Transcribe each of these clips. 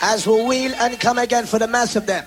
As we wheel and come again for the mass of them.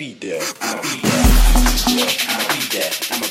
be there. I'll be there. I'll be there. I'll be there.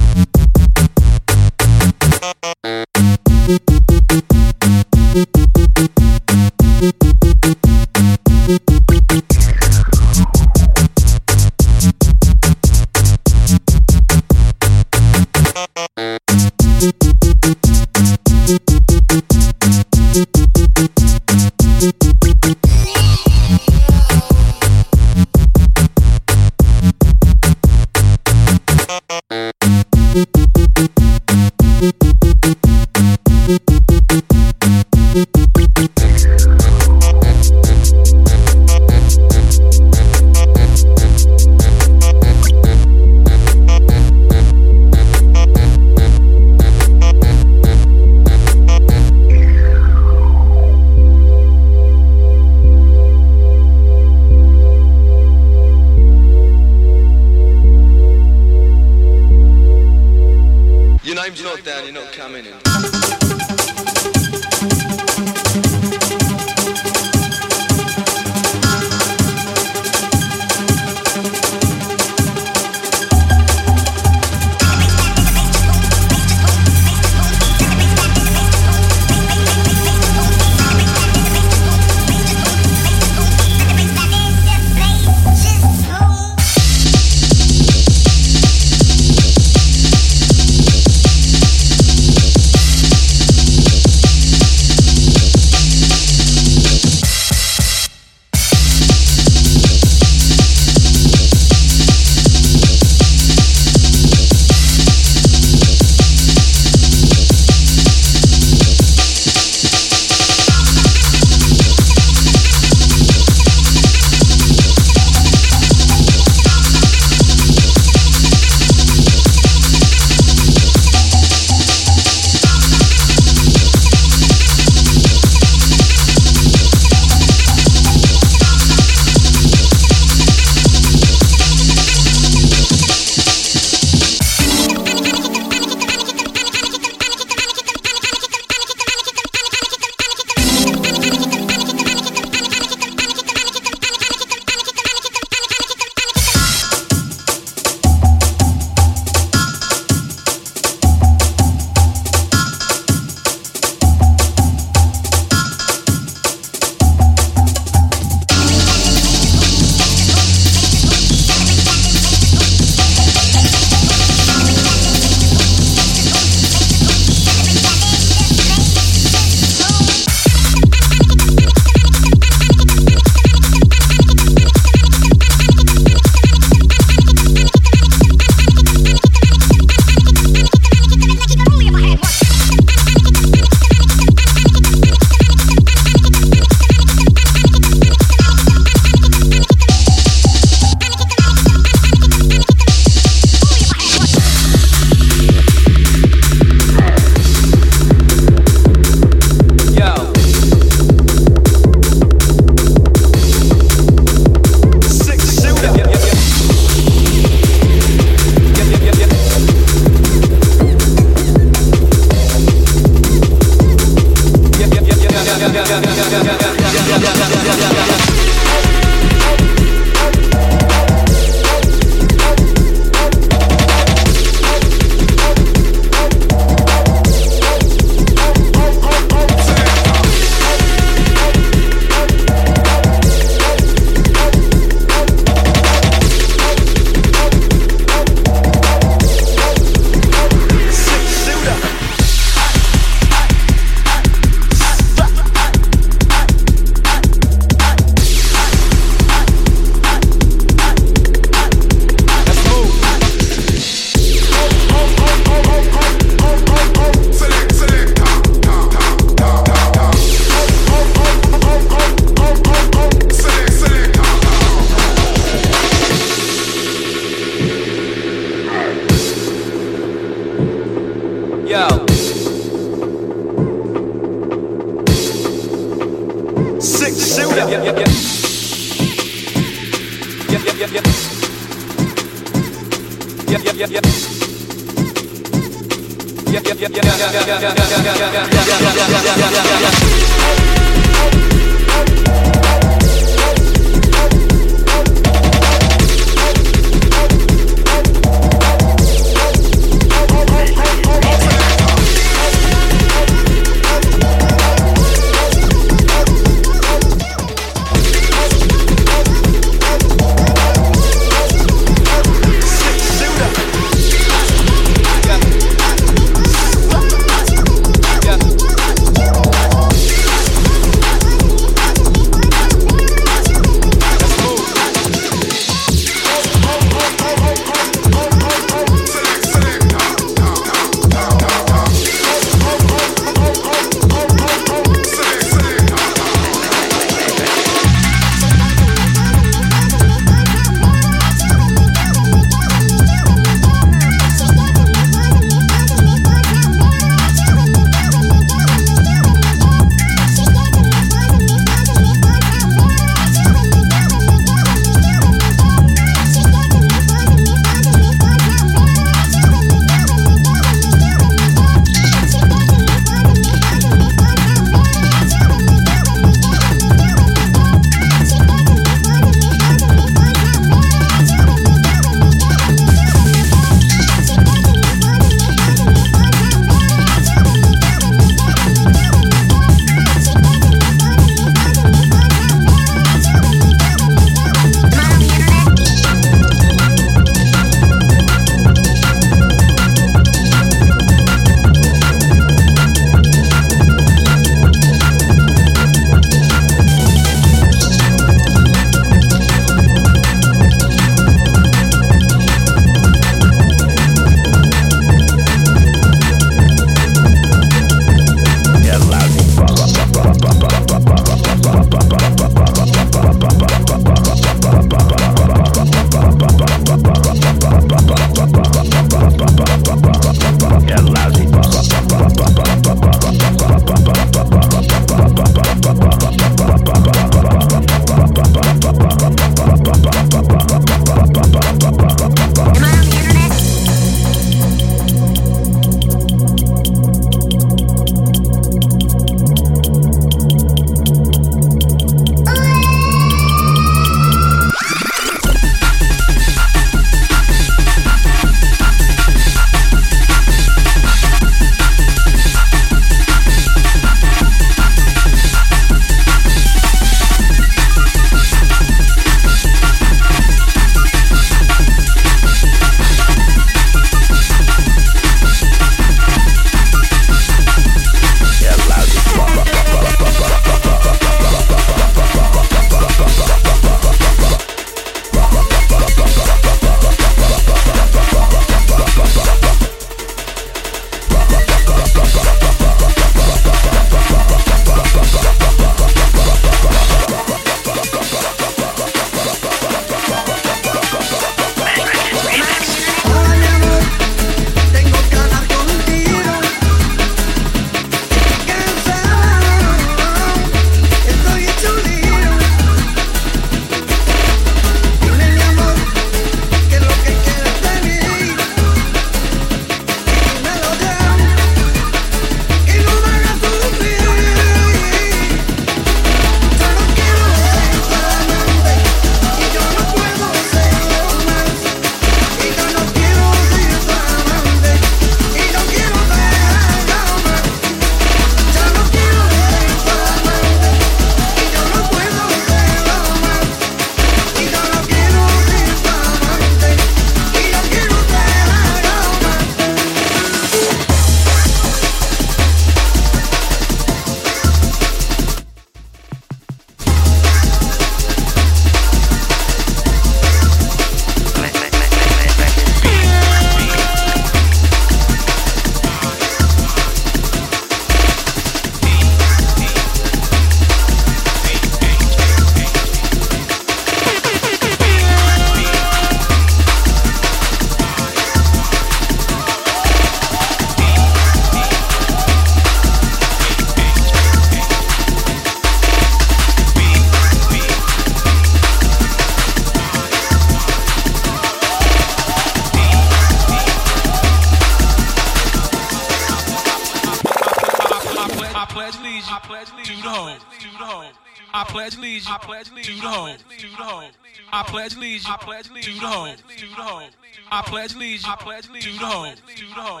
Allegiance, I pledge allegiance to the hoe, to the hoe.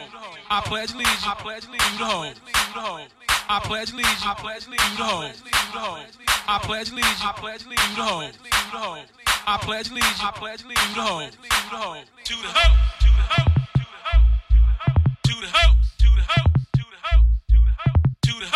I pledge allegiance, I pledge allegiance to the hoe, to the hoe. I pledge allegiance, I pledge allegiance to the hoe, to the hoe. I pledge allegiance, I pledge allegiance to the hoe, to the hoe. I pledge allegiance, I pledge allegiance to the hoe, to the hoe. To the hoe, to the hoe, to the hoe, to the hoe, to the hoe, to the hoe, to the to the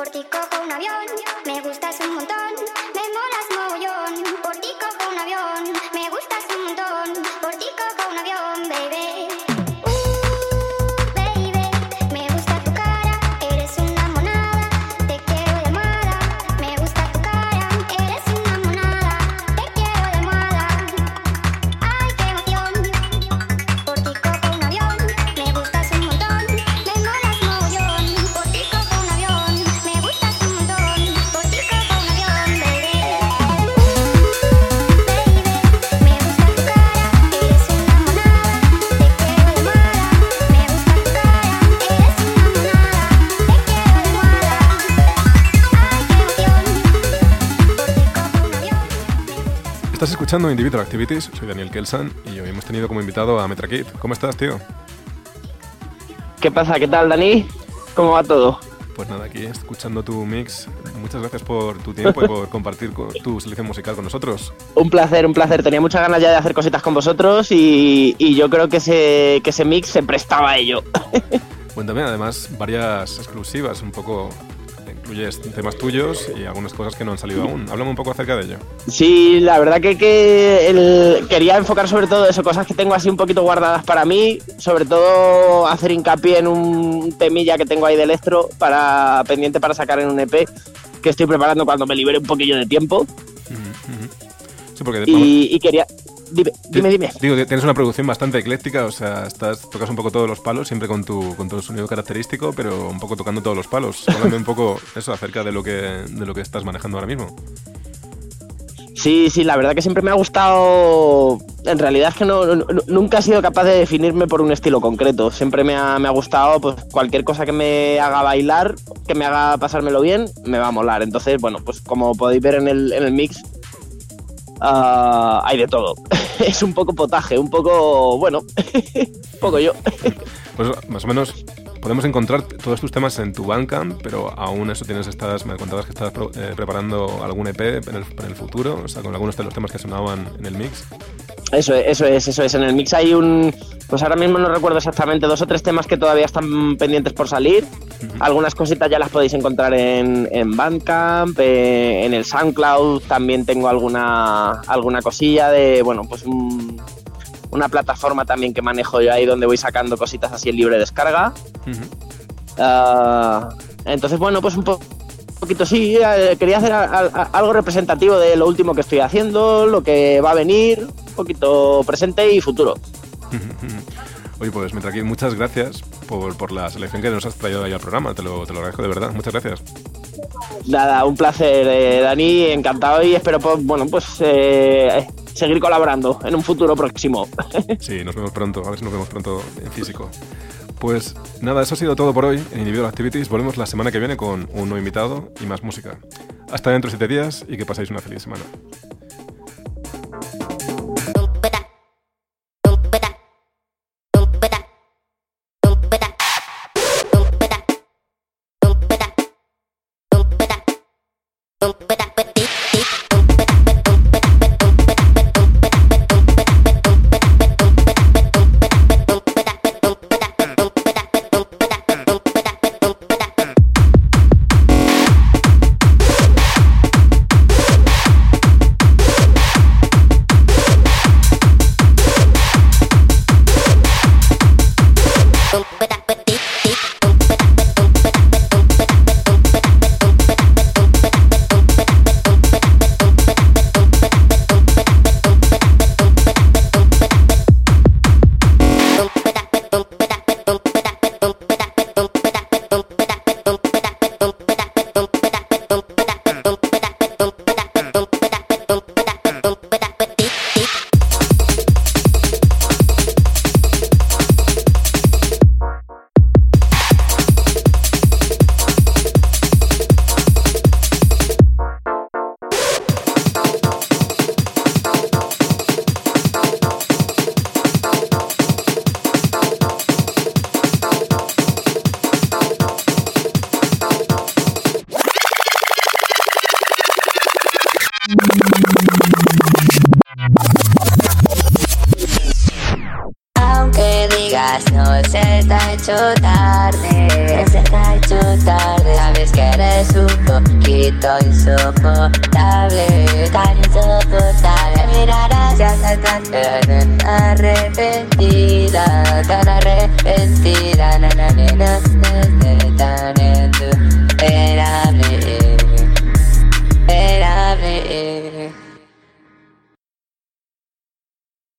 Por ti cojo un avión, me gustas un montón, me molas mogollón. Escuchando Individual Activities, soy Daniel Kelsan y hoy hemos tenido como invitado a Metrakit. ¿Cómo estás, tío? ¿Qué pasa? ¿Qué tal, Dani? ¿Cómo va todo? Pues nada, aquí escuchando tu mix. Muchas gracias por tu tiempo y por compartir tu selección musical con nosotros. Un placer, un placer. Tenía muchas ganas ya de hacer cositas con vosotros y, yo creo que ese, que ese mix se prestaba a ello. Cuéntame, además, varias exclusivas, un poco incluyes temas tuyos y algunas cosas que no han salido aún. Háblame un poco acerca de ello. Sí, la verdad que, que quería enfocar sobre todo eso, cosas que tengo así un poquito guardadas para mí, sobre todo hacer hincapié en un temilla que tengo ahí de Electro para pendiente para sacar en un EP que estoy preparando cuando me libere un poquillo de tiempo. Sí, porque, y, y quería, Dime, dime, Digo, tienes una producción bastante ecléctica, o sea, estás, tocas un poco todos los palos, siempre con tu, con tu sonido característico, pero un poco tocando todos los palos. Háblame un poco eso acerca de lo que, de lo que estás manejando ahora mismo. Sí, sí, la verdad que siempre me ha gustado. En realidad es que no, nunca he sido capaz de definirme por un estilo concreto. Siempre me ha, me ha, gustado pues, cualquier cosa que me haga bailar, que me haga pasármelo bien, me va a molar. Entonces, bueno, pues como podéis ver en el, en el mix, uh, hay de todo. es un poco potaje, un poco, bueno, un poco yo. pues más o menos podemos encontrar todos tus temas en tu Bandcamp, pero aún eso tienes, estas, me contabas que estabas eh, preparando algún EP en el, en el, futuro, o sea, con algunos de los temas que sonaban en el mix. Eso es, eso es, eso es. En el mix hay un, pues ahora mismo no recuerdo exactamente, dos o tres temas que todavía están pendientes por salir. Algunas cositas ya las podéis encontrar en, en Bandcamp, eh, en el SoundCloud también tengo alguna, alguna cosilla de, bueno, pues una plataforma también que manejo yo ahí donde voy sacando cositas así en libre descarga. Ah, entonces, bueno, pues un poquito sí, eh, quería hacer algo representativo de lo último que estoy haciendo, lo que va a venir, un poquito presente y futuro. Oye, pues Metraquín, muchas gracias por, por, la selección que nos has traído ahí al programa. Te lo, te lo agradezco de verdad. Muchas gracias. Nada, un placer, eh, Dani. Encantado y espero, pues, bueno, pues eh, seguir colaborando en un futuro próximo. sí, nos vemos pronto. A ver si nos vemos pronto en físico. Pues nada, eso ha sido todo por hoy en Individual Activities. Volvemos la semana que viene con un nuevo invitado y más música. Hasta dentro de siete días y que paséis una feliz semana.